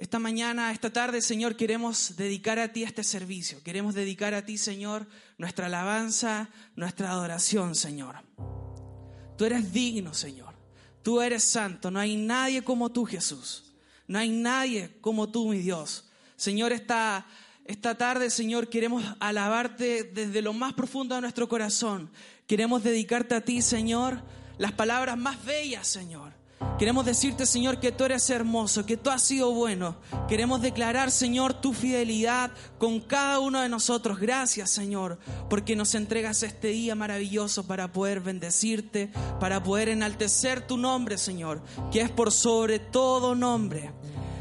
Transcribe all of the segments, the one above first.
Esta mañana, esta tarde, Señor, queremos dedicar a ti este servicio. Queremos dedicar a ti, Señor, nuestra alabanza, nuestra adoración, Señor. Tú eres digno, Señor. Tú eres santo. No hay nadie como tú, Jesús. No hay nadie como tú, mi Dios. Señor, esta, esta tarde, Señor, queremos alabarte desde lo más profundo de nuestro corazón. Queremos dedicarte a ti, Señor, las palabras más bellas, Señor. Queremos decirte, Señor, que tú eres hermoso, que tú has sido bueno. Queremos declarar, Señor, tu fidelidad con cada uno de nosotros. Gracias, Señor, porque nos entregas este día maravilloso para poder bendecirte, para poder enaltecer tu nombre, Señor, que es por sobre todo nombre.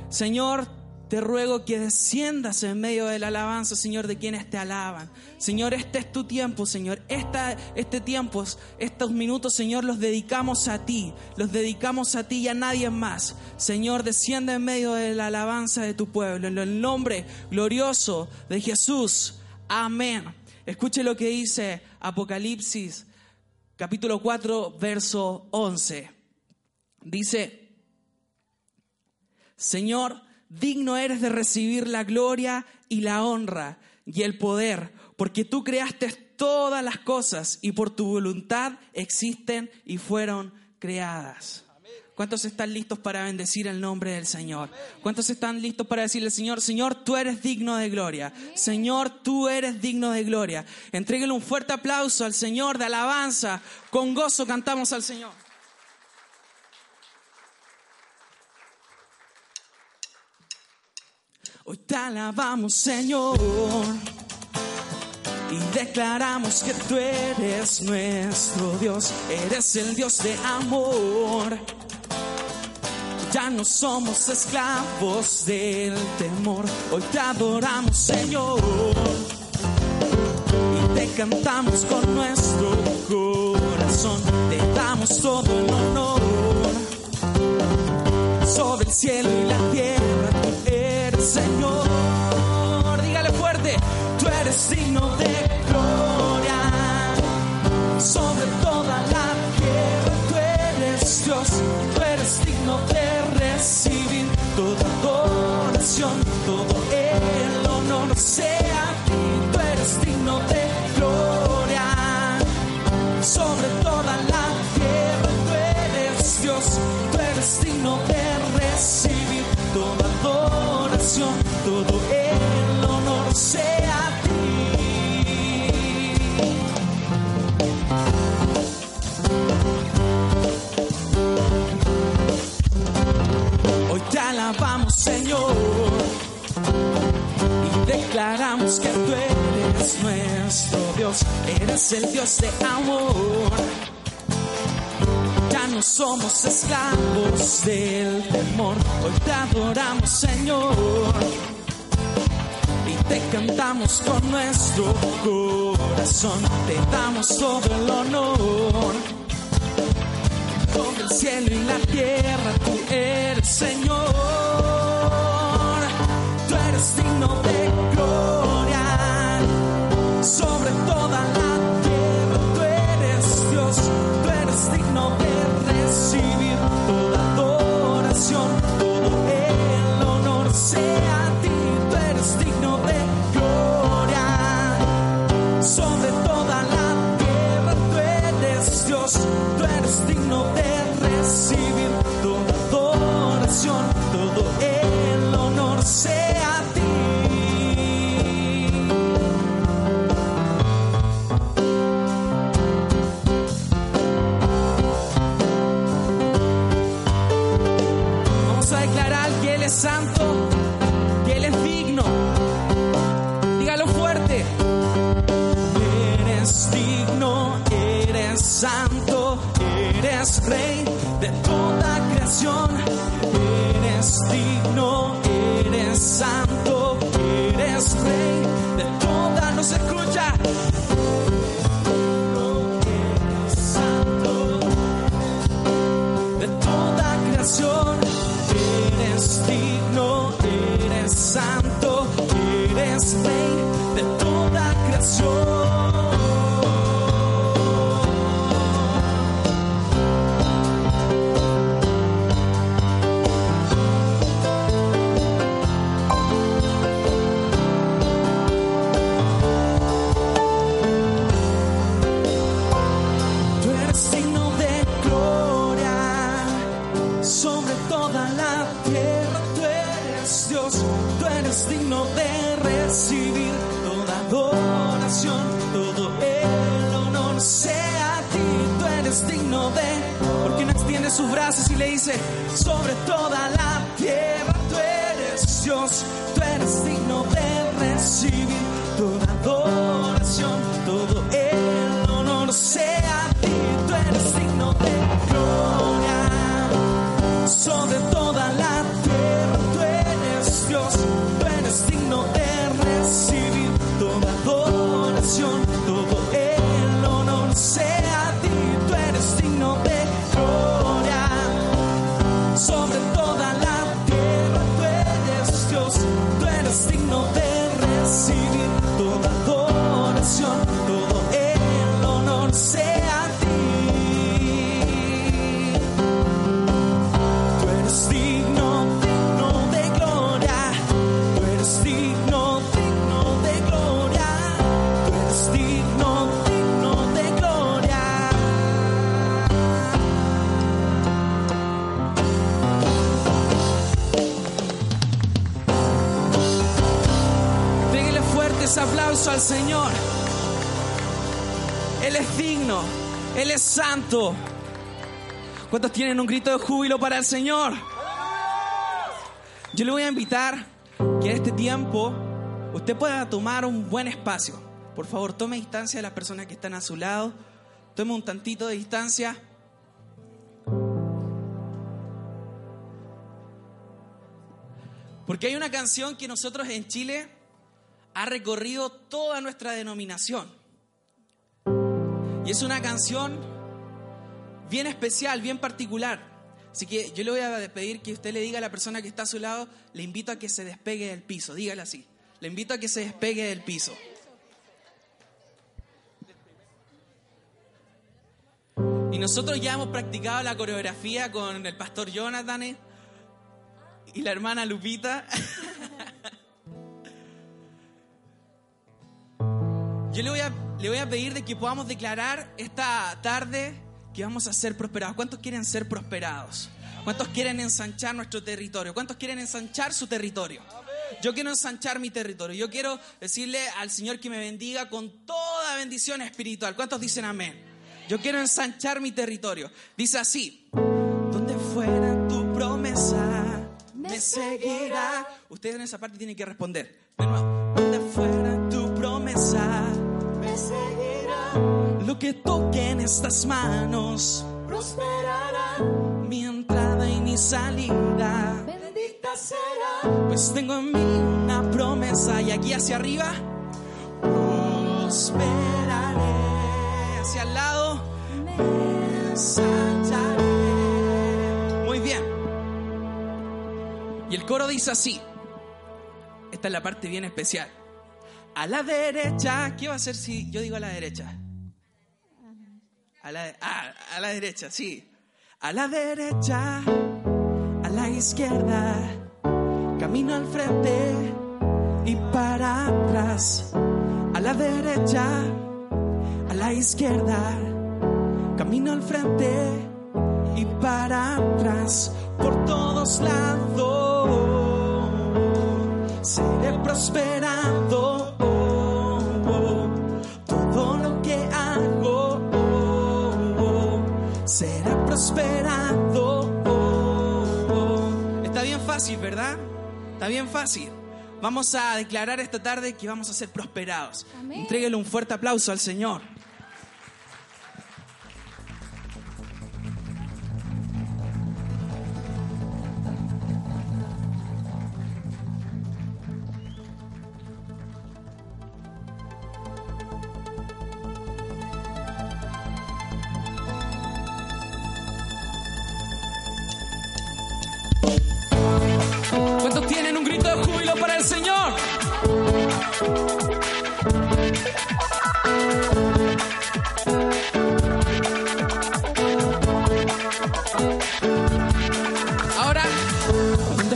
Señor, te ruego que desciendas en medio de la alabanza, Señor, de quienes te alaban. Señor, este es tu tiempo, Señor. Esta, este tiempo, estos minutos, Señor, los dedicamos a ti. Los dedicamos a ti y a nadie más. Señor, desciende en medio de la alabanza de tu pueblo. En el nombre glorioso de Jesús. Amén. Escuche lo que dice Apocalipsis, capítulo 4, verso 11. Dice, Señor, digno eres de recibir la gloria y la honra y el poder, porque tú creaste todas las cosas y por tu voluntad existen y fueron creadas. ¿Cuántos están listos para bendecir el nombre del Señor? ¿Cuántos están listos para decirle, Señor, Señor, tú eres digno de gloria? Señor, tú eres digno de gloria. Entréguele un fuerte aplauso al Señor de alabanza. Con gozo cantamos al Señor. Hoy te alabamos, Señor, y declaramos que tú eres nuestro Dios, eres el Dios de amor. Ya no somos esclavos del temor, hoy te adoramos, Señor, y te cantamos con nuestro corazón, te damos todo el honor sobre el cielo y la tierra Señor. Dígale fuerte, tú eres digno de gloria. Sobre toda la tierra, tú eres Dios. Tú eres digno de recibir toda adoración, todo el honor sea ti. Tú eres digno de gloria. Sobre toda la tierra, tú eres Dios. Tú eres digno de todo el honor sea a ti. Hoy te alabamos, Señor, y declaramos que tú eres nuestro Dios, eres el Dios de amor no somos esclavos del temor. Hoy te adoramos, Señor. Y te cantamos con nuestro corazón. Te damos todo el honor. Todo el cielo y la tierra, tú eres Señor. Tú eres digno de gloria. Sobre toda la tierra, tú eres Dios. Tú eres digno de recibir toda adoración, todo el honor sea a ti, tú eres digno de gloria. ¿Cuántos tienen un grito de júbilo para el Señor? Yo le voy a invitar que en este tiempo usted pueda tomar un buen espacio. Por favor, tome distancia de las personas que están a su lado. Tome un tantito de distancia. Porque hay una canción que nosotros en Chile ha recorrido toda nuestra denominación. Y es una canción bien especial, bien particular. Así que yo le voy a pedir que usted le diga a la persona que está a su lado, le invito a que se despegue del piso, dígale así. Le invito a que se despegue del piso. Y nosotros ya hemos practicado la coreografía con el pastor Jonathan y la hermana Lupita. Yo le voy, a, le voy a pedir de que podamos declarar esta tarde que vamos a ser prosperados. ¿Cuántos quieren ser prosperados? ¿Cuántos quieren ensanchar nuestro territorio? ¿Cuántos quieren ensanchar su territorio? Yo quiero ensanchar mi territorio. Yo quiero decirle al Señor que me bendiga con toda bendición espiritual. ¿Cuántos dicen amén? Yo quiero ensanchar mi territorio. Dice así, donde fuera tu promesa, me seguirá. Ustedes en esa parte tienen que responder. Donde fuera que toque en estas manos, prosperará, mi entrada y mi salida. bendita será, Pues tengo en mí una promesa y aquí hacia arriba prosperaré. Hacia el lado me ensancharé. Muy bien. Y el coro dice así. Esta es la parte bien especial. A la derecha, ¿qué va a hacer si yo digo a la derecha? A la, ah, a la derecha, sí. A la derecha, a la izquierda, camino al frente y para atrás. A la derecha, a la izquierda, camino al frente y para atrás. Por todos lados, seré prosperado. ¿Verdad? Está bien fácil. Vamos a declarar esta tarde que vamos a ser prosperados. Amén. Entréguele un fuerte aplauso al Señor.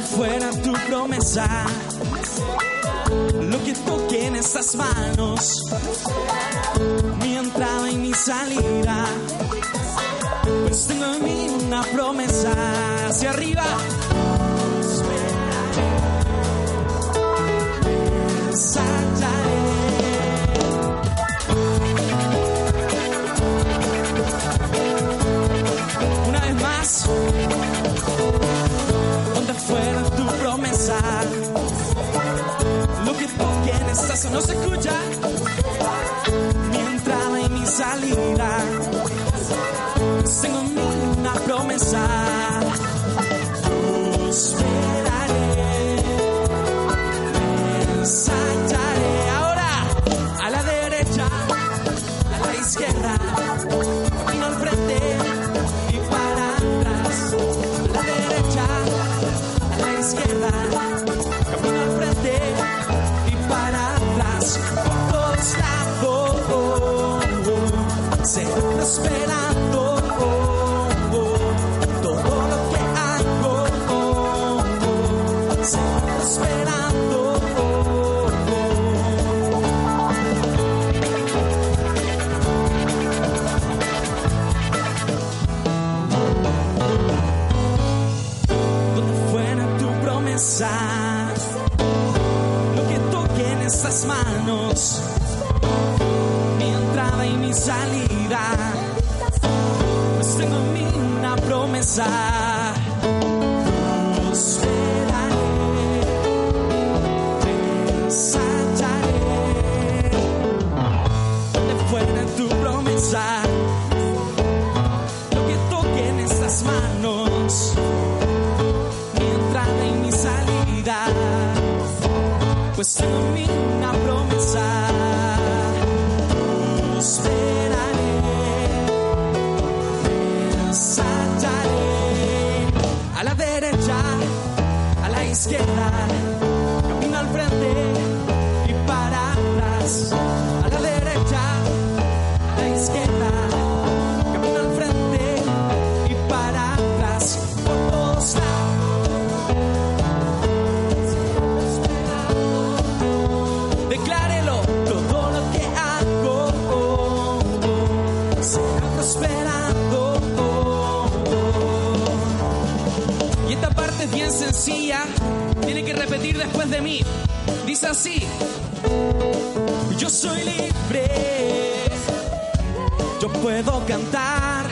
fuera tu promesa. Lo que toque en estas manos, mi entrada y mi salida, pues tengo en mí una promesa hacia arriba. Esperaré, eso no se escucha. Mi entrada y mi salida. Tengo una promesa. espera. pues en promesa Te esperaré, te a la derecha, a la izquierda. después de mí. Dice así, yo soy libre, yo puedo cantar,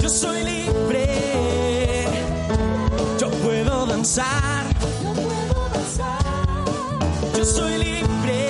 yo soy libre, yo puedo danzar, yo soy libre.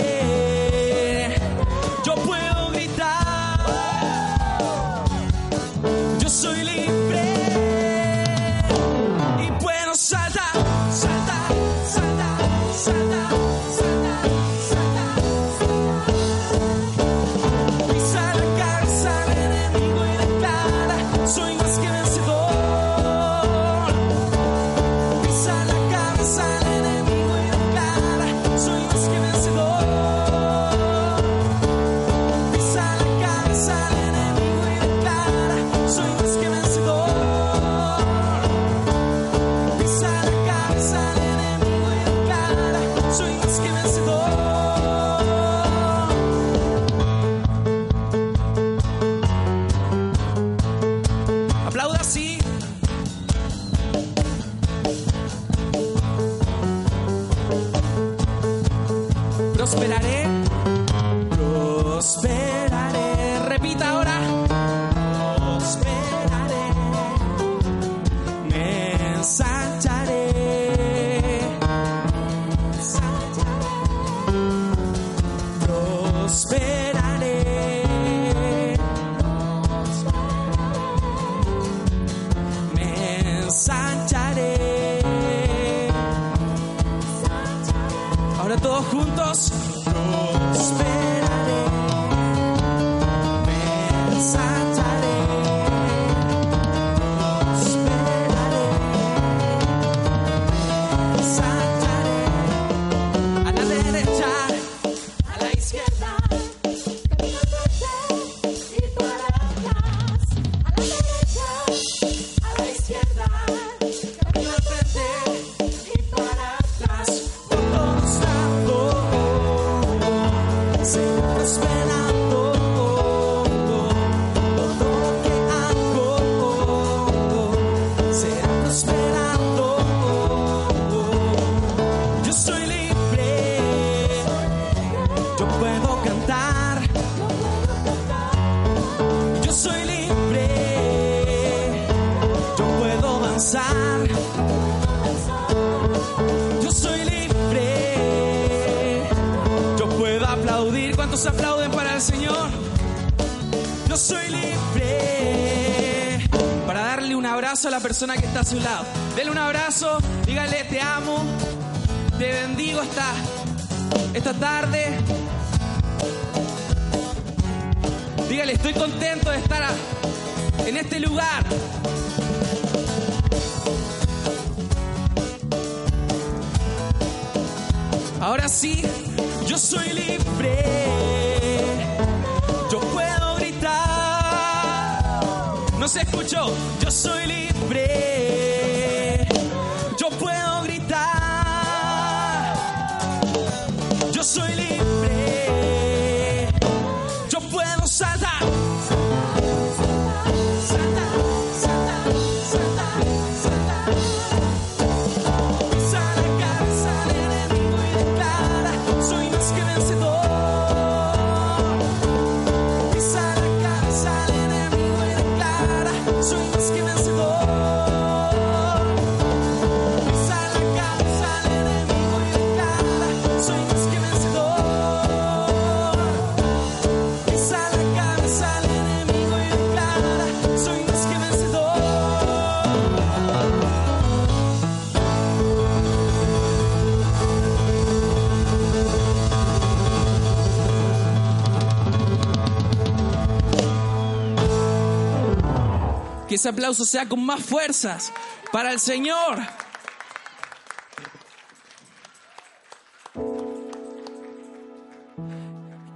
Prosperaré. Persona que está a su lado. Dele un abrazo, dígale te amo, te bendigo esta, esta tarde. Dígale, estoy contento de estar en este lugar. Ahora sí, yo soy libre. Se escuchó. Yo soy libre. Ese aplauso sea con más fuerzas para el Señor.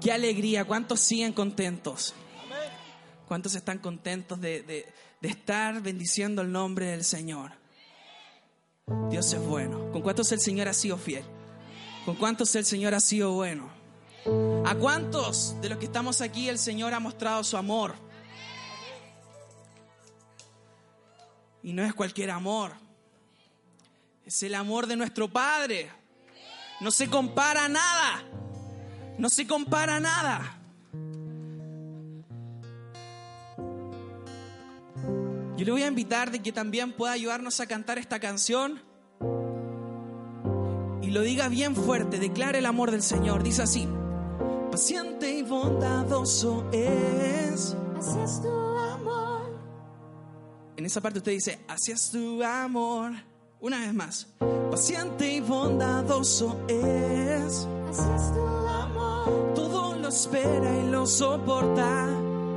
Qué alegría, ¿cuántos siguen contentos? ¿Cuántos están contentos de, de- de estar bendiciendo el nombre del Señor? Dios es bueno. ¿Con cuántos el Señor ha sido fiel? ¿Con cuántos el Señor ha sido bueno? ¿A cuántos de los que estamos aquí el Señor ha mostrado su amor? Y no es cualquier amor. Es el amor de nuestro Padre. No se compara a nada. No se compara a nada. Yo le voy a invitar de que también pueda ayudarnos a cantar esta canción. Y lo diga bien fuerte, declare el amor del Señor. Dice así. Paciente y bondadoso es. Es En esa parte usted dice, así es tu amor. Una vez más. Paciente y bondadoso es. así es tu amor, Todo lo espera y lo soporta.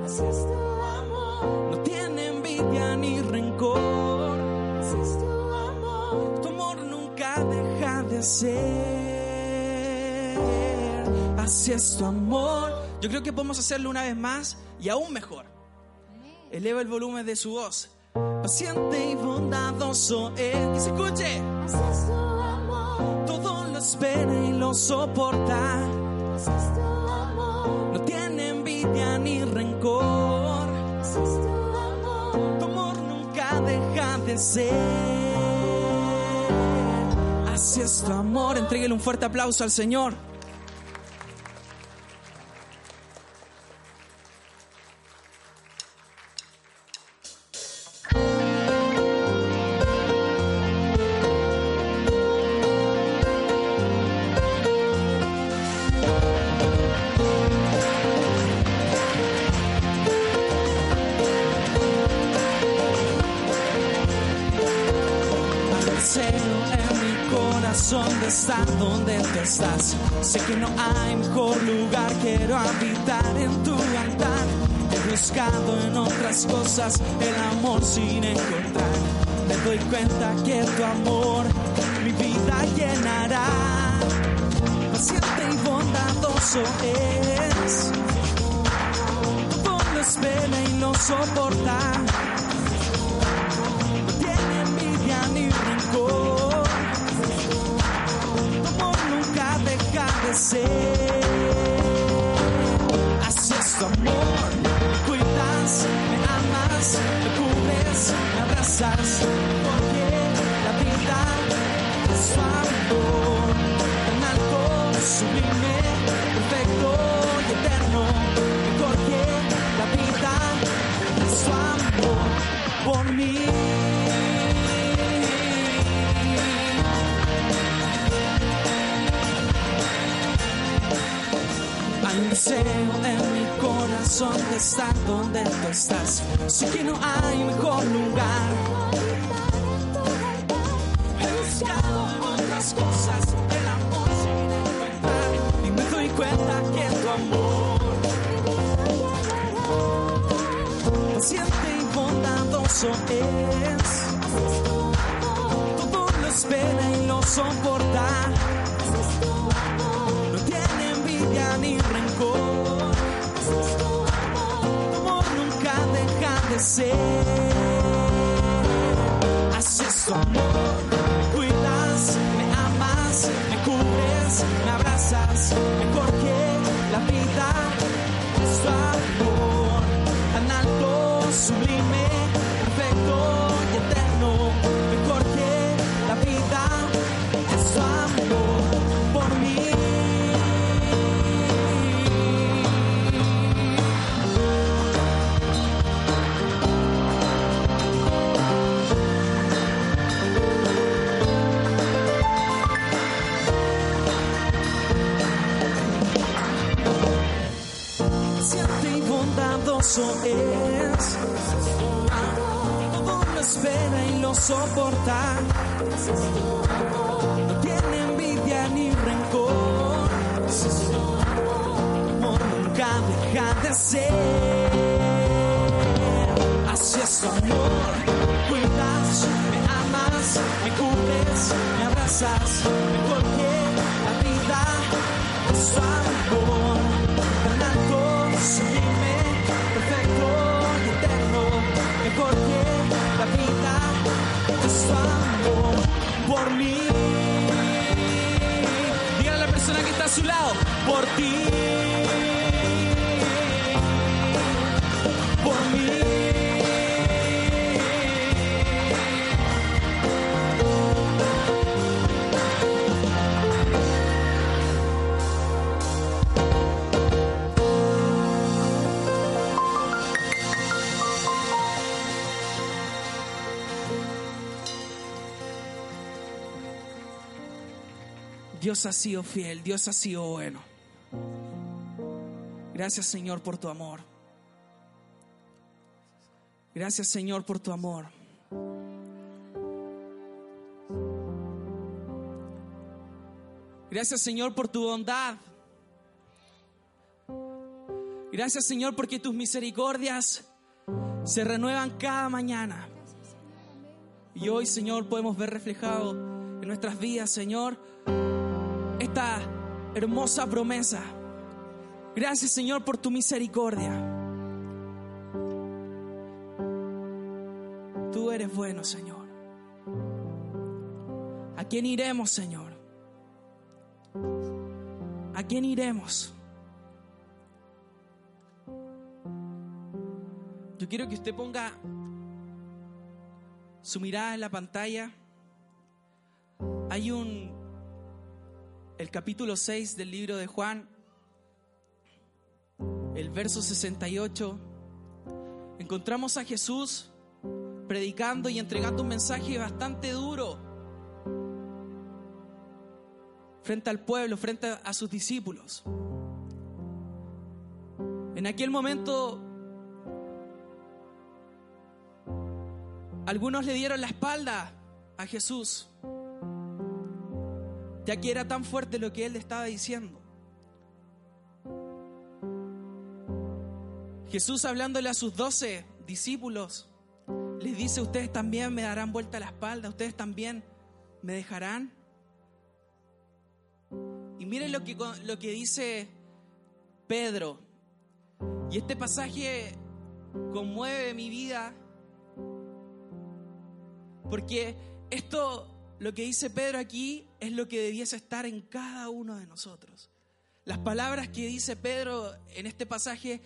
así es tu amor, No tiene envidia ni rencor. así es tu amor, Tu amor nunca deja de ser. Así es tu amor. Yo creo que podemos hacerlo una vez más y aún mejor. Eleva el volumen de su voz. Paciente y bondadoso es. Que se escuche. es tu amor, Todo lo espera y lo soporta. es tu amor, No tiene envidia ni rencor. es tu amor, Tu amor nunca deja de ser. Así es tu amor. Entréguele un fuerte aplauso al Señor. Sé que no hay mejor lugar, quiero habitar en tu altar. He buscado en otras cosas el amor sin encontrar. Me doy cuenta que tu amor mi vida llenará. Paciente y bondadoso es. Todo lo espera y lo soporta. Mejor Y lo soporta. No tiene envidia ni rencor. Amor nunca deja de ser. Así es amor. Cuidas, me amas, me cubres, me abrazas. Mejor que la vida es amor. Por mí. Dígale a la persona que está a su lado, por ti. Dios ha sido fiel, Dios ha sido bueno. Gracias Señor por tu amor. Gracias Señor por tu amor. Gracias Señor por tu bondad. Gracias Señor porque tus misericordias se renuevan cada mañana. Y hoy Señor podemos ver reflejado en nuestras vidas Señor esta hermosa promesa. Gracias Señor por tu misericordia. Tú eres bueno Señor. ¿A quién iremos Señor? ¿A quién iremos? Yo quiero que usted ponga su mirada en la pantalla. Hay un el capítulo 6 del libro de Juan, el verso 68, encontramos a Jesús predicando y entregando un mensaje bastante duro frente al pueblo, frente a sus discípulos. En aquel momento, algunos le dieron la espalda a Jesús ya que era tan fuerte lo que él estaba diciendo. Jesús hablándole a sus doce discípulos, les dice, ustedes también me darán vuelta la espalda, ustedes también me dejarán. Y miren lo que, lo que dice Pedro. Y este pasaje conmueve mi vida porque esto lo que dice Pedro aquí es lo que debiese estar en cada uno de nosotros. Las palabras que dice Pedro en este pasaje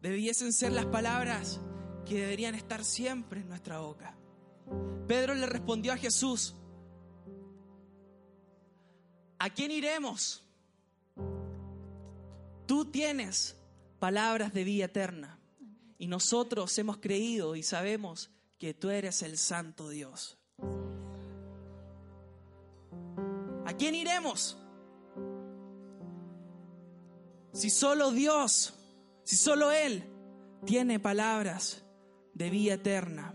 debiesen ser las palabras que deberían estar siempre en nuestra boca. Pedro le respondió a Jesús, ¿a quién iremos? Tú tienes palabras de vida eterna y nosotros hemos creído y sabemos que tú eres el santo Dios. ¿A quién iremos? Si solo Dios, si solo Él tiene palabras de vida eterna,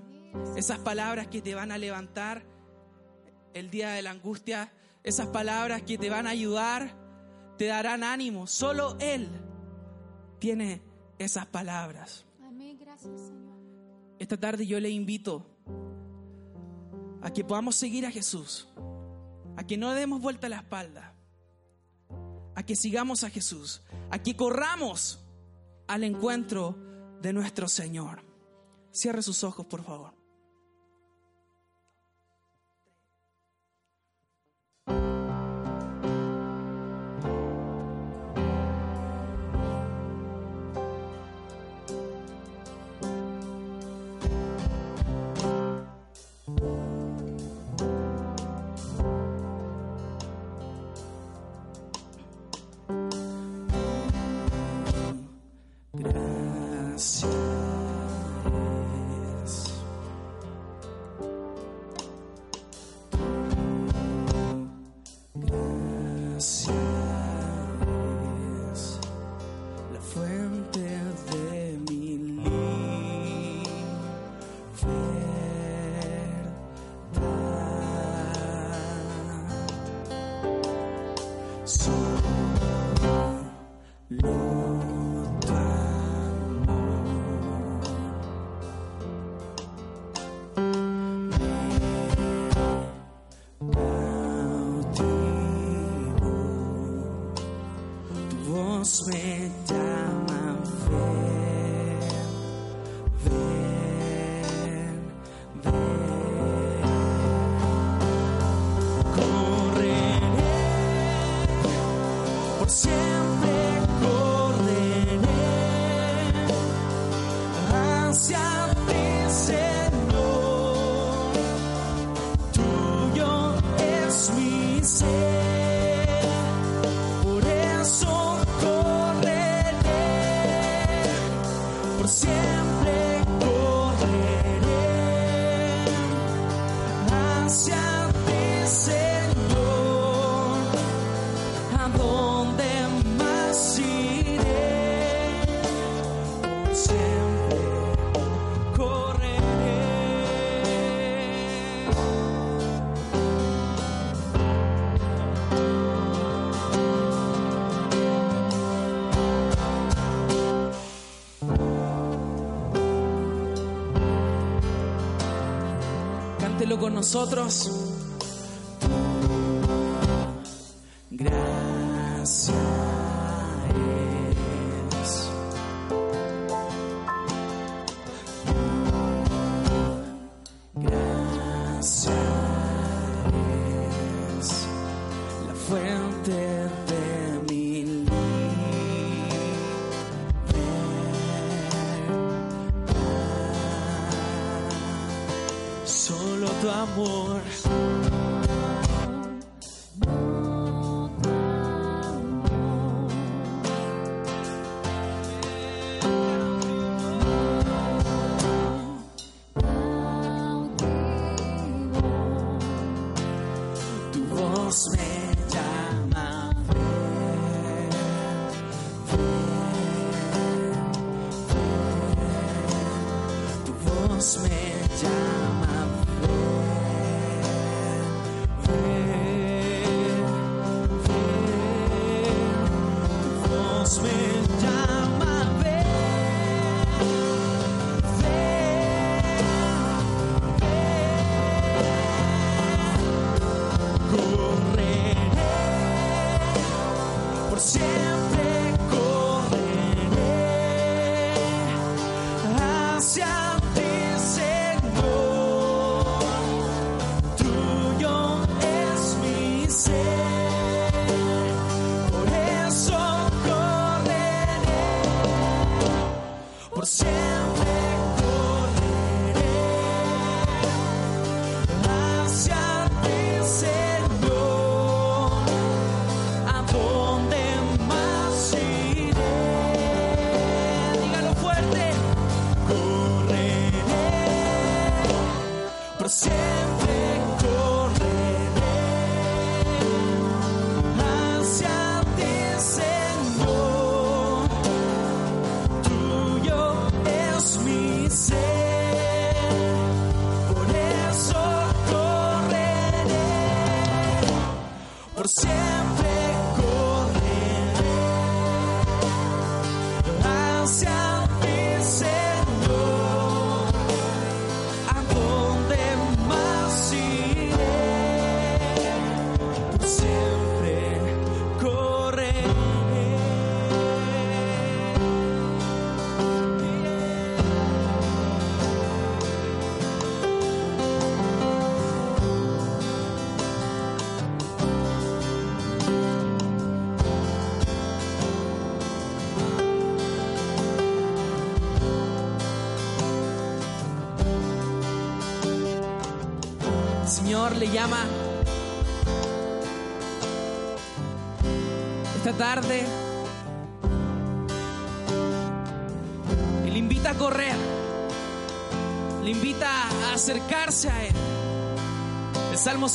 esas palabras que te van a levantar el día de la angustia, esas palabras que te van a ayudar, te darán ánimo. Solo Él tiene esas palabras. Amén, gracias Señor. Esta tarde yo le invito a que podamos seguir a Jesús, a que no demos vuelta la espalda, a que sigamos a Jesús, a que corramos al encuentro de nuestro Señor. Cierre sus ojos, por favor. Con nosotros.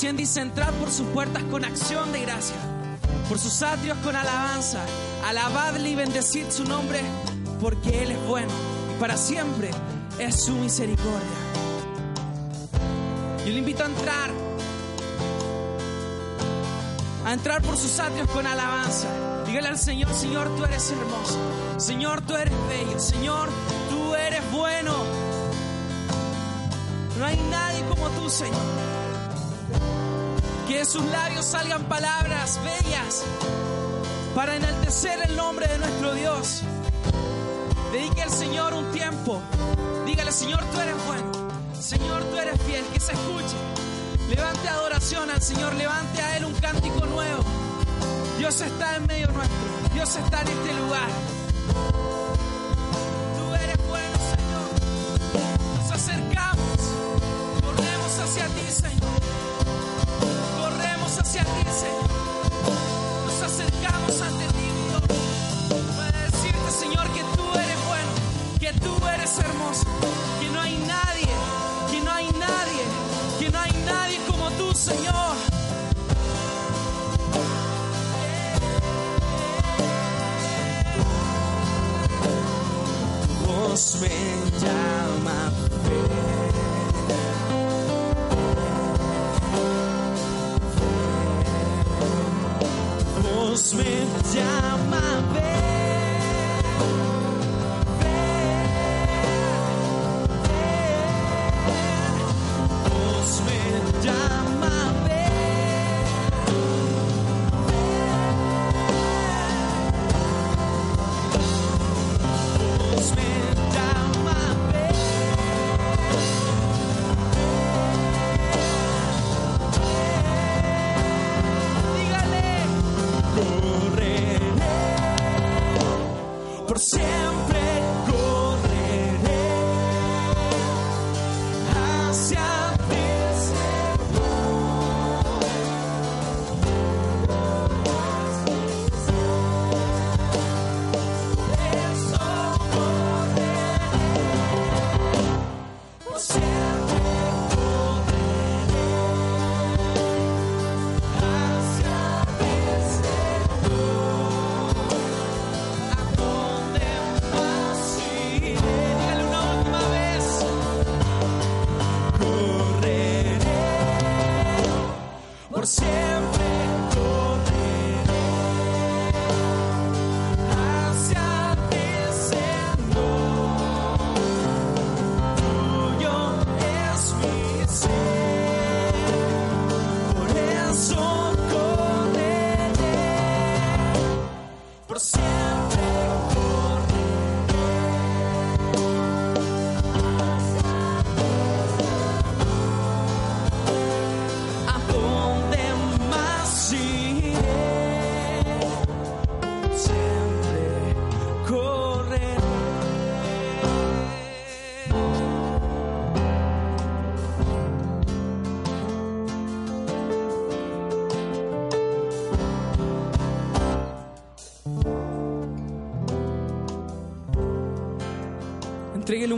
100 dice, entrad por sus puertas con acción de gracia, por sus atrios con alabanza, alabadle y bendecid su nombre, porque Él es bueno y para siempre es su misericordia. Yo le invito a entrar, a entrar por sus atrios con alabanza. Dígale al Señor, Señor, tú eres hermoso. Señor, tú eres bello. Señor, tú eres bueno. No hay nadie como tú, Señor. Que de sus labios salgan palabras bellas para enaltecer el nombre de nuestro Dios. Dedique al Señor un tiempo. Dígale, Señor, tú eres bueno. Señor, tú eres fiel, que se escuche. Levante adoración al Señor, levante a Él un cántico nuevo. Dios está en medio nuestro, Dios está en este lugar. Para decirte, Señor, que tú eres bueno, que tú eres hermoso, Tu voz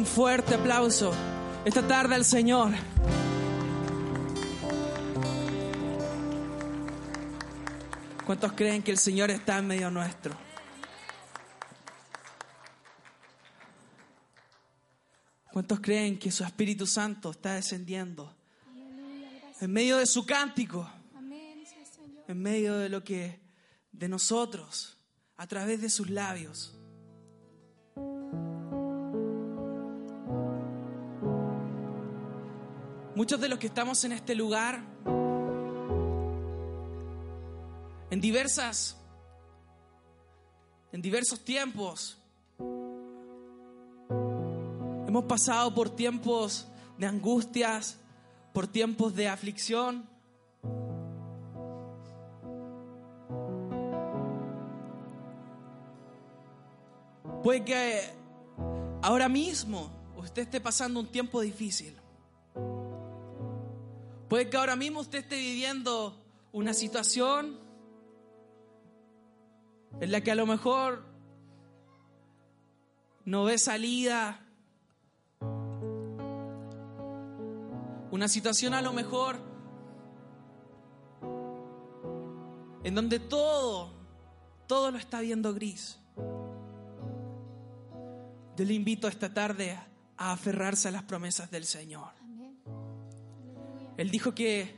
un fuerte aplauso esta tarde al Señor. ¿Cuántos creen que el Señor está en medio nuestro? ¿Cuántos creen que su Espíritu Santo está descendiendo en medio de su cántico? En medio de lo que de nosotros, a través de sus labios. Muchos de los que estamos en este lugar, en diversas, en diversos tiempos, hemos pasado por tiempos de angustias, por tiempos de aflicción. Puede que ahora mismo usted esté pasando un tiempo difícil. Puede que ahora mismo usted esté viviendo una situación en la que a lo mejor no ve salida. Una situación a lo mejor en donde todo, todo lo está viendo gris. Yo le invito esta tarde a aferrarse a las promesas del Señor. Él dijo que,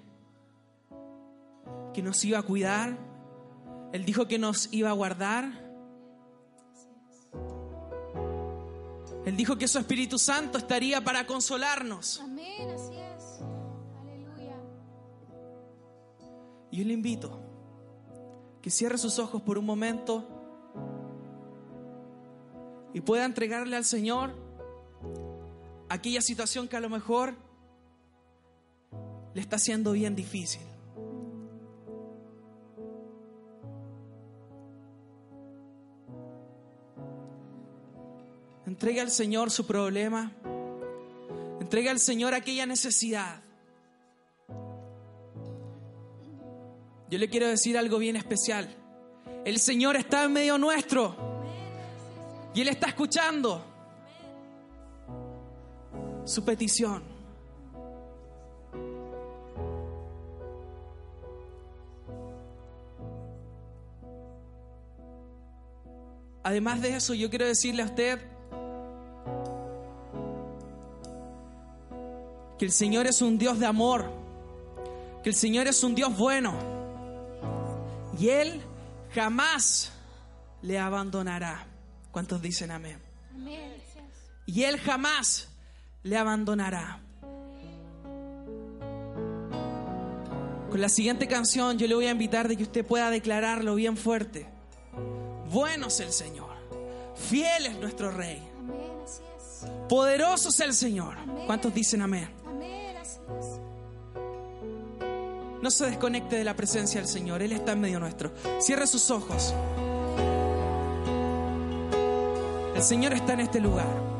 que nos iba a cuidar. Él dijo que nos iba a guardar. Él dijo que su Espíritu Santo estaría para consolarnos. Amén, así es. Aleluya. Y yo le invito que cierre sus ojos por un momento y pueda entregarle al Señor aquella situación que a lo mejor le está haciendo bien difícil. Entregue al Señor su problema. Entregue al Señor aquella necesidad. Yo le quiero decir algo bien especial. El Señor está en medio nuestro y Él está escuchando su petición. Además de eso, yo quiero decirle a usted que el Señor es un Dios de amor, que el Señor es un Dios bueno y Él jamás le abandonará. ¿Cuántos dicen amén? Amén. Y Él jamás le abandonará. Con la siguiente canción yo le voy a invitar de que usted pueda declararlo bien fuerte. Bueno es el Señor, fiel es nuestro Rey, poderoso es el Señor. ¿Cuántos dicen amén? No se desconecte de la presencia del Señor, Él está en medio nuestro. Cierre sus ojos. El Señor está en este lugar.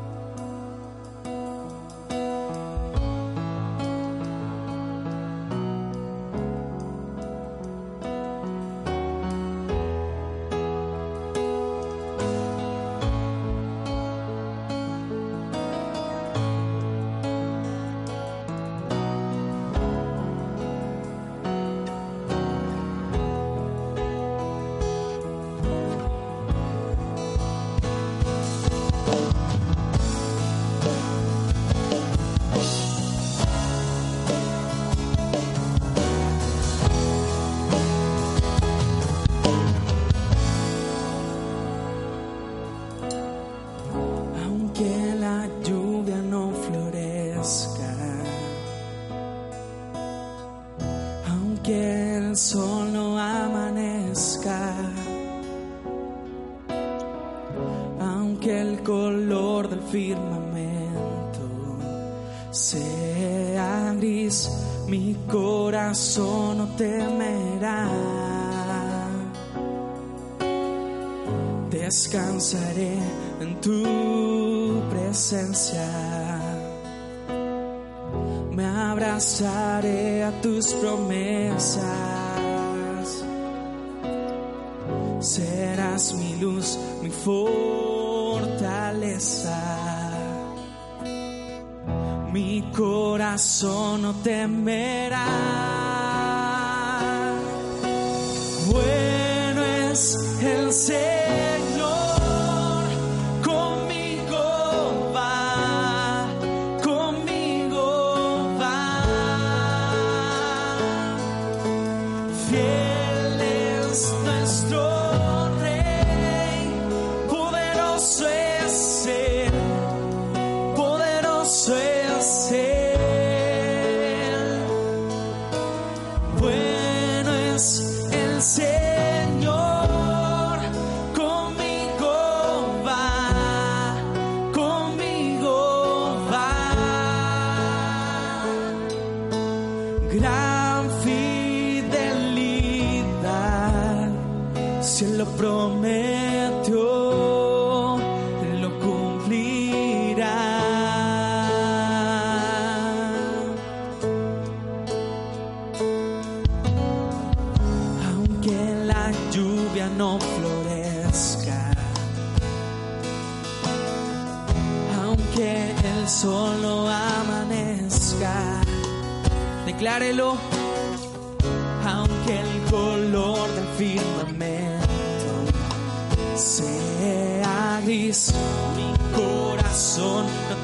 Del firmamento sea gris, mi corazón no temerá. Descansaré en tu presencia. Me abrazaré a tus promesas. Serás mi luz, mi fortaleza. Mi corazón no temerá. Bueno es el Señor,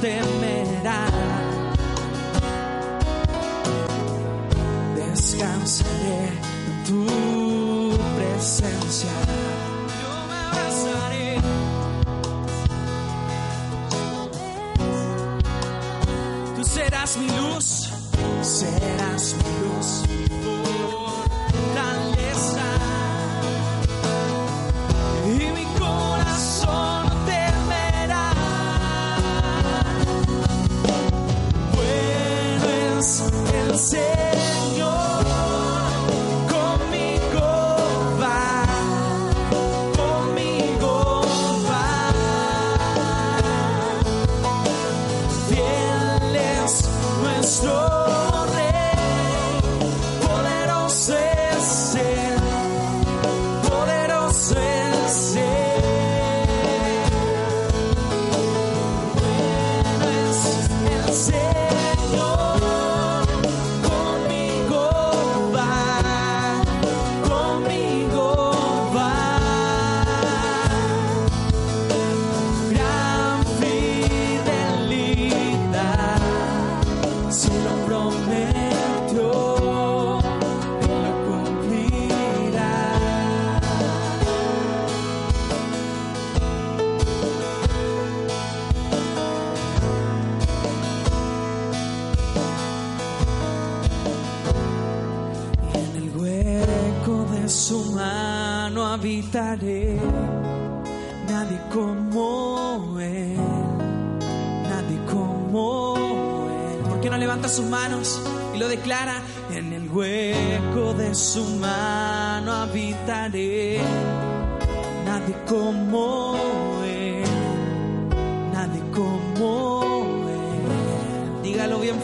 corazón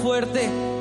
fuerte.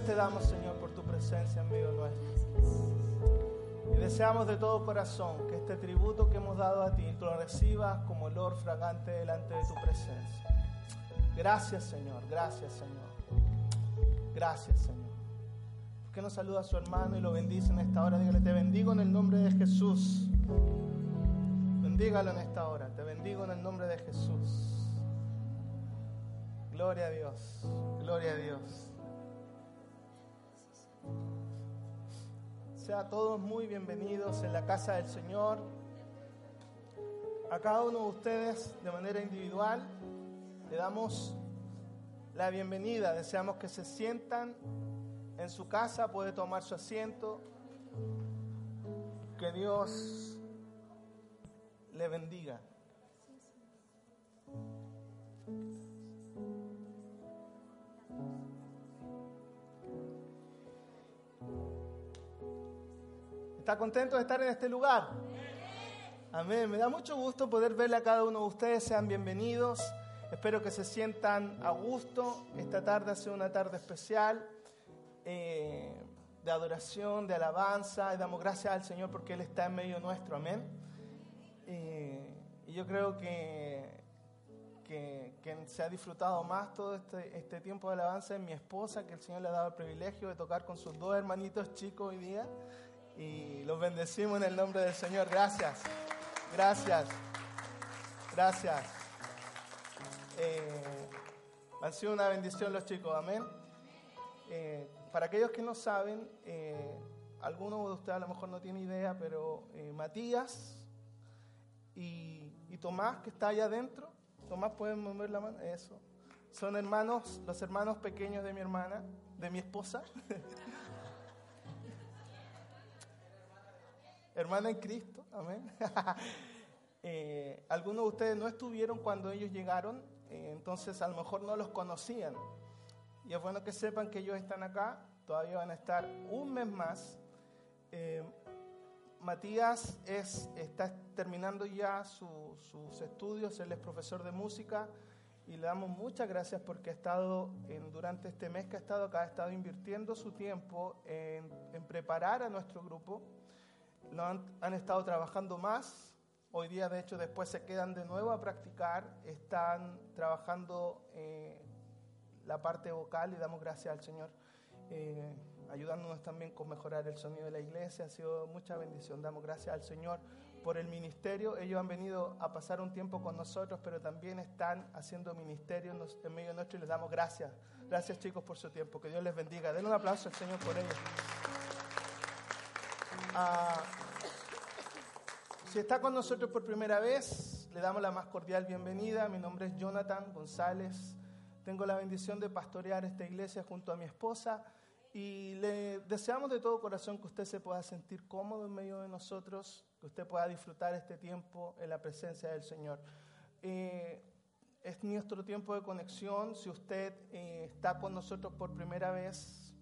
Te damos, Señor, por tu presencia en medio nuestro. Y deseamos de todo corazón que este tributo que hemos dado a ti lo recibas como olor fragante delante de tu presencia. Gracias, Señor. Gracias, Señor. Gracias, Señor. ¿Por qué no saluda a su hermano y lo bendice en esta hora? Dígale, te bendigo en el nombre de Jesús. Bendígalo en esta hora. Te bendigo en el nombre de Jesús. Gloria a Dios. Gloria a Dios. Sean todos muy bienvenidos en la casa del Señor. A cada uno de ustedes de manera individual le damos la bienvenida. Deseamos que se sientan en su casa, puede tomar su asiento. Que Dios le bendiga. ¿Está contento de estar en este lugar? Amén. Me da mucho gusto poder verle a cada uno de ustedes. Sean bienvenidos. Espero que se sientan a gusto. Esta tarde ha sido una tarde especial eh, de adoración, de alabanza. Y damos gracias al Señor porque Él está en medio nuestro. Amén. Eh, y yo creo que, que quien se ha disfrutado más todo este, este tiempo de alabanza es mi esposa, que el Señor le ha dado el privilegio de tocar con sus dos hermanitos chicos hoy día y los bendecimos en el nombre del Señor. Gracias, gracias, gracias. Eh, han sido una bendición los chicos, amén. Eh, para aquellos que no saben, eh, algunos de ustedes a lo mejor no tienen idea, pero eh, Matías y, Tomás, que está allá adentro, Tomás, ¿pueden mover la mano? Eso. Son hermanos, los hermanos pequeños de mi hermana, de mi esposa. hermana en Cristo, amén. Eh, algunos de ustedes no estuvieron cuando ellos llegaron, eh, entonces a lo mejor no los conocían. Y es bueno que sepan que ellos están acá, todavía van a estar un mes más. Eh, Matías es, está terminando ya su- sus estudios, él es profesor de música y le damos muchas gracias porque ha estado, en- durante este mes que ha estado acá, ha estado invirtiendo su tiempo en preparar a nuestro grupo lo han, han estado trabajando más. Hoy día, de hecho, después se quedan de nuevo a practicar. Están trabajando eh, la parte vocal y damos gracias al Señor, eh, ayudándonos también con mejorar el sonido de la iglesia. Ha sido mucha bendición. Damos gracias al Señor por el ministerio. Ellos han venido a pasar un tiempo con nosotros, pero también están haciendo ministerio en medio nuestro y les damos gracias. Gracias, chicos, por su tiempo. Que Dios les bendiga. Den un aplauso al Señor por ellos. Ah, si está con nosotros por primera vez, le damos la más cordial bienvenida. Mi nombre es Jonathan González. Tengo la bendición de pastorear esta iglesia junto a mi esposa y le deseamos de todo corazón que usted se pueda sentir cómodo en medio de nosotros, que usted pueda disfrutar este tiempo en la presencia del Señor. Eh, es nuestro tiempo de conexión. Si usted eh, está con nosotros por primera vez,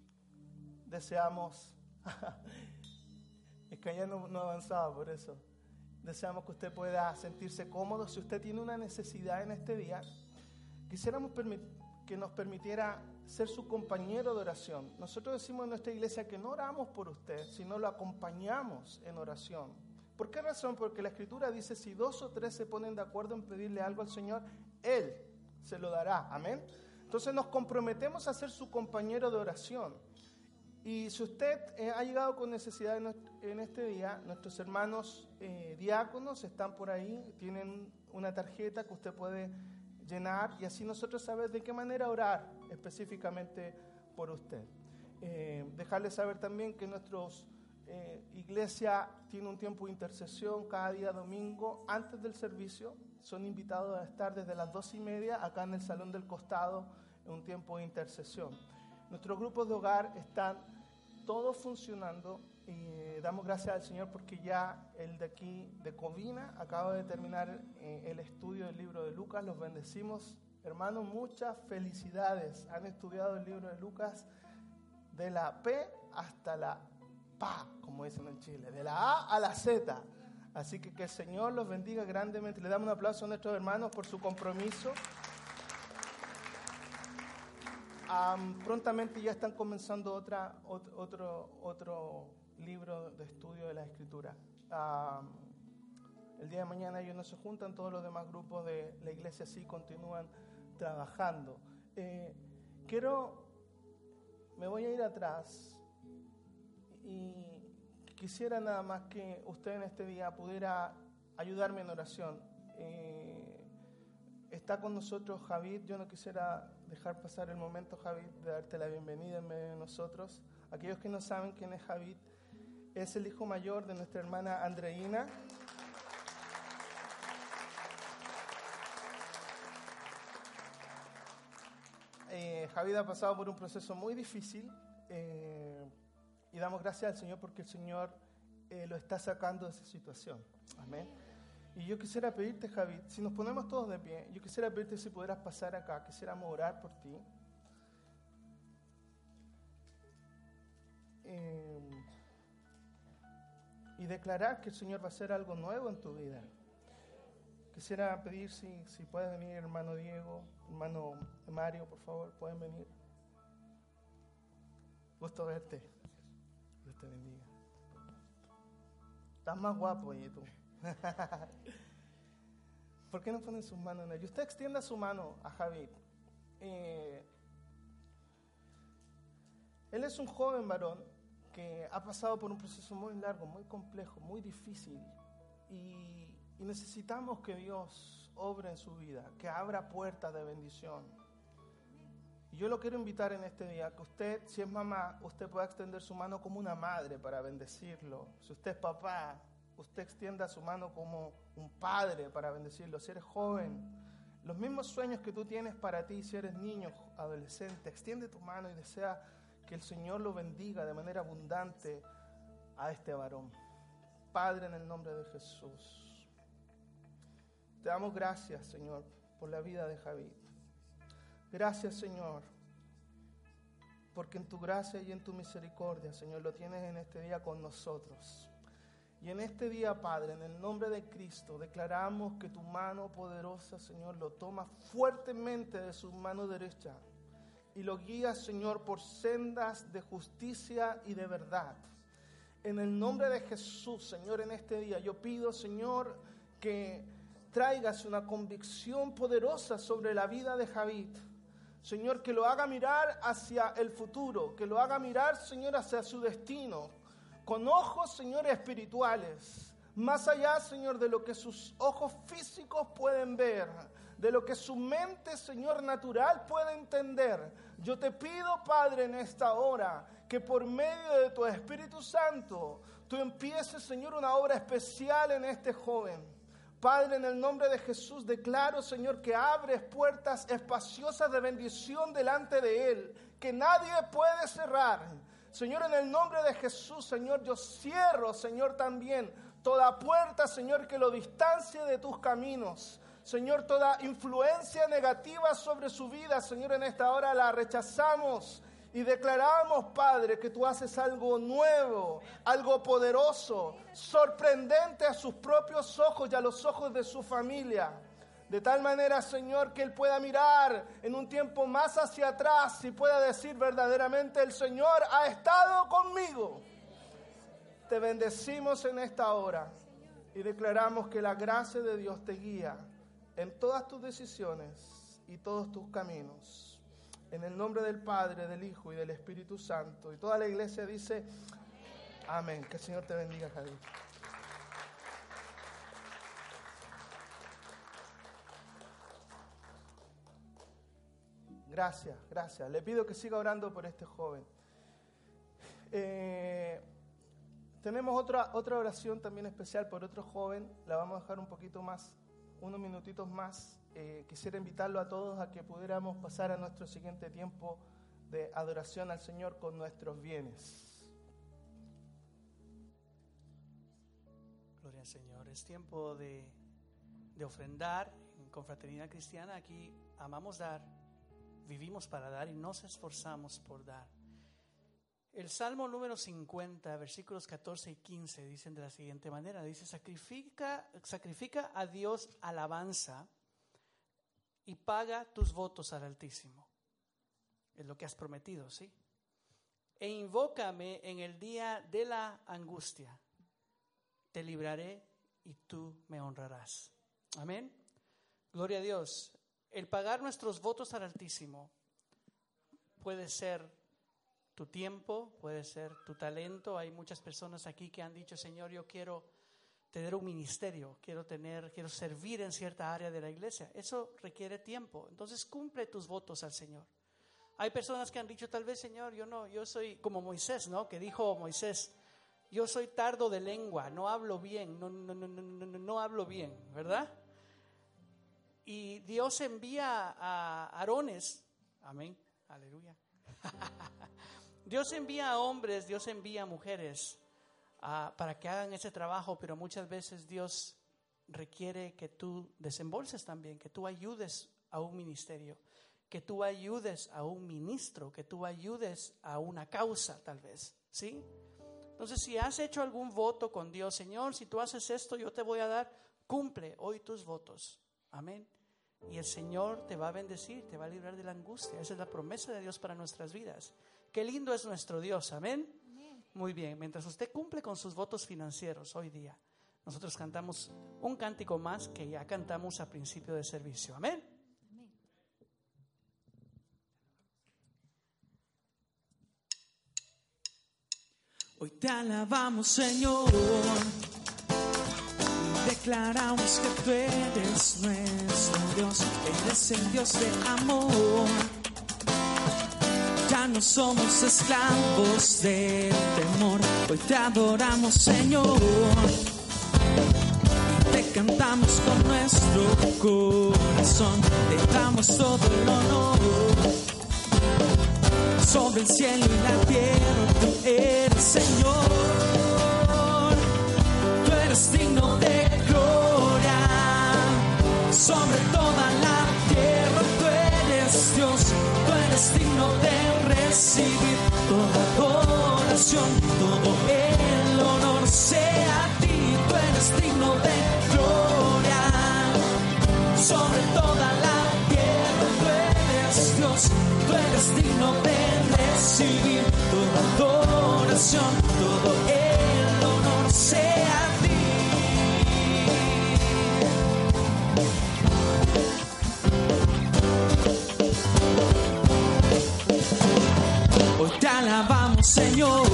deseamos... es que ya no, no por eso. Deseamos que usted pueda sentirse cómodo. Si usted tiene una necesidad en este día, quisiéramos que nos permitiera ser su compañero de oración. Nosotros decimos en nuestra iglesia que no oramos por usted, sino lo acompañamos en oración. ¿Por qué razón? Porque la escritura dice, si dos o tres se ponen de acuerdo en pedirle algo al Señor, Él se lo dará. Amén. Entonces nos comprometemos a ser su compañero de oración. Y si usted eh, ha llegado con necesidad en, este día, nuestros hermanos eh, diáconos están por ahí, tienen una tarjeta que usted puede llenar y así nosotros saber de qué manera orar específicamente por usted. Eh, dejarles saber también que nuestros eh, iglesia tiene un tiempo de intercesión cada día domingo antes del servicio. Son invitados a estar desde las dos y media acá en el salón del costado en un tiempo de intercesión. Nuestros grupos de hogar están todos funcionando Y damos gracias al Señor porque ya el de aquí, de Covina, acaba de terminar eh, el estudio del libro de Lucas. Los bendecimos. Hermanos, muchas felicidades. Han estudiado el libro de Lucas de la P hasta la PA, como dicen en Chile, de la A a la Z. Así que que el Señor los bendiga grandemente. Le damos un aplauso a nuestros hermanos por su compromiso. Am, prontamente ya están comenzando otra, ot- otro, otro libro de estudio de la Escritura. El día de mañana ellos no se juntan, todos los demás grupos de la iglesia sí continúan trabajando. Eh, quiero, me voy a ir atrás y quisiera nada más que usted en este día pudiera ayudarme en oración. Eh, está con nosotros Javid. Yo no quisiera dejar pasar el momento, Javid, de darte la bienvenida en medio de nosotros. Aquellos que no saben quién es Javid, es el hijo mayor de nuestra hermana Andreina. Eh, Javid ha pasado por un proceso muy difícil eh, y damos gracias al Señor porque el Señor eh, lo está sacando de esa situación. Amén. Y yo quisiera pedirte, Javid, si nos ponemos todos de pie, yo quisiera pedirte si pudieras pasar acá, quisiéramos orar por ti. Eh, y declarar que el Señor va a hacer algo nuevo en tu vida. Quisiera pedir si, si puedes venir, hermano Diego, hermano Mario, por favor, pueden venir. Gusto verte. Dios te bendiga. Estás más guapo, oye tú. ¿Por qué no ponen sus manos en él? Y usted extienda su mano a Javid. Eh, él es un joven varón que ha pasado por un proceso muy largo, muy complejo, muy difícil. Y, necesitamos que Dios obre en su vida, que abra puertas de bendición. Y yo lo quiero invitar en este día, que usted, si es mamá, usted pueda extender su mano como una madre para bendecirlo. Si usted es papá, usted extienda su mano como un padre para bendecirlo. Si eres joven, los mismos sueños que tú tienes para ti, si eres niño, adolescente, extiende tu mano y desea que el Señor lo bendiga de manera abundante a este varón. Padre, en el nombre de Jesús. Te damos gracias, Señor, por la vida de Javid. Gracias, Señor, porque en tu gracia y en tu misericordia, Señor, lo tienes en este día con nosotros. Y en este día, Padre, en el nombre de Cristo, declaramos que tu mano poderosa, Señor, lo toma fuertemente de su mano derecha y lo guía, Señor, por sendas de justicia y de verdad. En el nombre de Jesús, Señor, en este día, yo pido, Señor, que traigas una convicción poderosa sobre la vida de Javid. Señor, que lo haga mirar hacia el futuro, que lo haga mirar, Señor, hacia su destino, con ojos, Señor, espirituales, más allá, Señor, de lo que sus ojos físicos pueden ver, de lo que su mente, Señor, natural puede entender. Yo te pido, Padre, en esta hora, que por medio de tu Espíritu Santo, tú empieces, Señor, una obra especial en este joven. Padre, en el nombre de Jesús, declaro, Señor, que abres puertas espaciosas de bendición delante de Él, que nadie puede cerrar. Señor, en el nombre de Jesús, Señor, yo cierro, Señor, también toda puerta, Señor, que lo distancie de tus caminos. Señor, toda influencia negativa sobre su vida, Señor, en esta hora la rechazamos. Y declaramos, Padre, que tú haces algo nuevo, algo poderoso, sorprendente a sus propios ojos y a los ojos de su familia. De tal manera, Señor, que Él pueda mirar en un tiempo más hacia atrás y pueda decir verdaderamente, el Señor ha estado conmigo. Te bendecimos en esta hora y declaramos que la gracia de Dios te guía en todas tus decisiones y todos tus caminos. En el nombre del Padre, del Hijo y del Espíritu Santo. Y toda la iglesia dice, amén. Que el Señor te bendiga, Javier. Gracias, gracias. Le pido que siga orando por este joven. Eh, tenemos otra, otra oración también especial por otro joven. La vamos a dejar un poquito más, unos minutitos más. Eh, quisiera invitarlo a todos a que pudiéramos pasar a nuestro siguiente tiempo de adoración al Señor con nuestros bienes. Gracias, Señor. Es tiempo de, de ofrendar en confraternidad cristiana. Aquí amamos dar, vivimos para dar y nos esforzamos por dar. El Salmo número 50, versículos 14 y 15 dicen de la siguiente manera. Dice, sacrifica, sacrifica a Dios alabanza y paga tus votos al Altísimo. Es lo que has prometido, ¿sí? E invócame en el día de la angustia. Te libraré y tú me honrarás. Amén. Gloria a Dios. El pagar nuestros votos al Altísimo puede ser tu tiempo, puede ser tu talento. Hay muchas personas aquí que han dicho, Señor, yo quiero tener un ministerio, quiero tener, quiero servir en cierta área de la iglesia. Eso requiere tiempo. Entonces cumple tus votos al Señor. Hay personas que han dicho, tal vez, Señor, yo no, yo soy como Moisés, ¿no? Que dijo Moisés, yo soy tardo de lengua, no hablo bien, no, no, no, no, no, hablo bien, ¿verdad? Y Dios envía a Aarones, amén, aleluya. Dios envía a hombres, Dios envía a mujeres ah, para que hagan ese trabajo, pero muchas veces Dios requiere que tú desembolses también, que tú ayudes a un ministerio, que tú ayudes a un ministro, que tú ayudes a una causa tal vez, ¿sí? Entonces, si has hecho algún voto con Dios, Señor, si tú haces esto, yo te voy a dar, cumple hoy tus votos. Amén. Y el Señor te va a bendecir, te va a librar de la angustia. Esa es la promesa de Dios para nuestras vidas. Qué lindo es nuestro Dios, amén. Muy bien, mientras usted cumple con sus votos financieros hoy día, nosotros cantamos un cántico más que ya cantamos a principio de servicio, amén. Hoy te alabamos, Señor. Declaramos que tú eres nuestro Dios. Eres el Dios de amor. Ya no somos esclavos del temor. Hoy te adoramos, Señor. Te cantamos con nuestro corazón. Te damos todo el honor sobre el cielo y la tierra, tú eres Señor. Tú eres digno de gloria, sobre toda la tierra, tú eres Dios. Tú eres digno de recibir toda adoración, todo el honor sea a ti. Tú eres digno de gloria, sobre toda la tierra, tú eres Dios. Tú eres digno de recibir toda adoración, todo el Señor,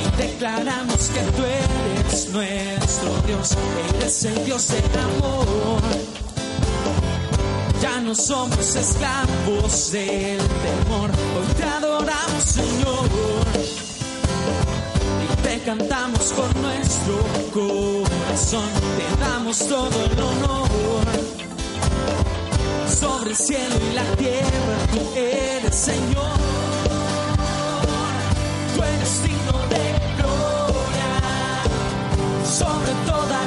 y declaramos que tú eres nuestro Dios, eres el Dios del amor. Ya no somos esclavos del temor. Hoy te adoramos, Señor. Y te cantamos con nuestro corazón. Te damos todo el honor. Sobre el cielo y la tierra, tú eres Señor. Tú eres digno de gloria. Sobre toda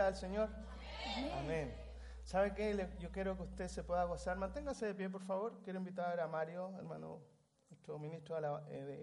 al Señor. Amén. Amén. ¿Sabe qué? Yo quiero que usted se pueda gozar. Manténgase de pie, por favor. Quiero invitar a Mario, hermano, nuestro ministro de eh,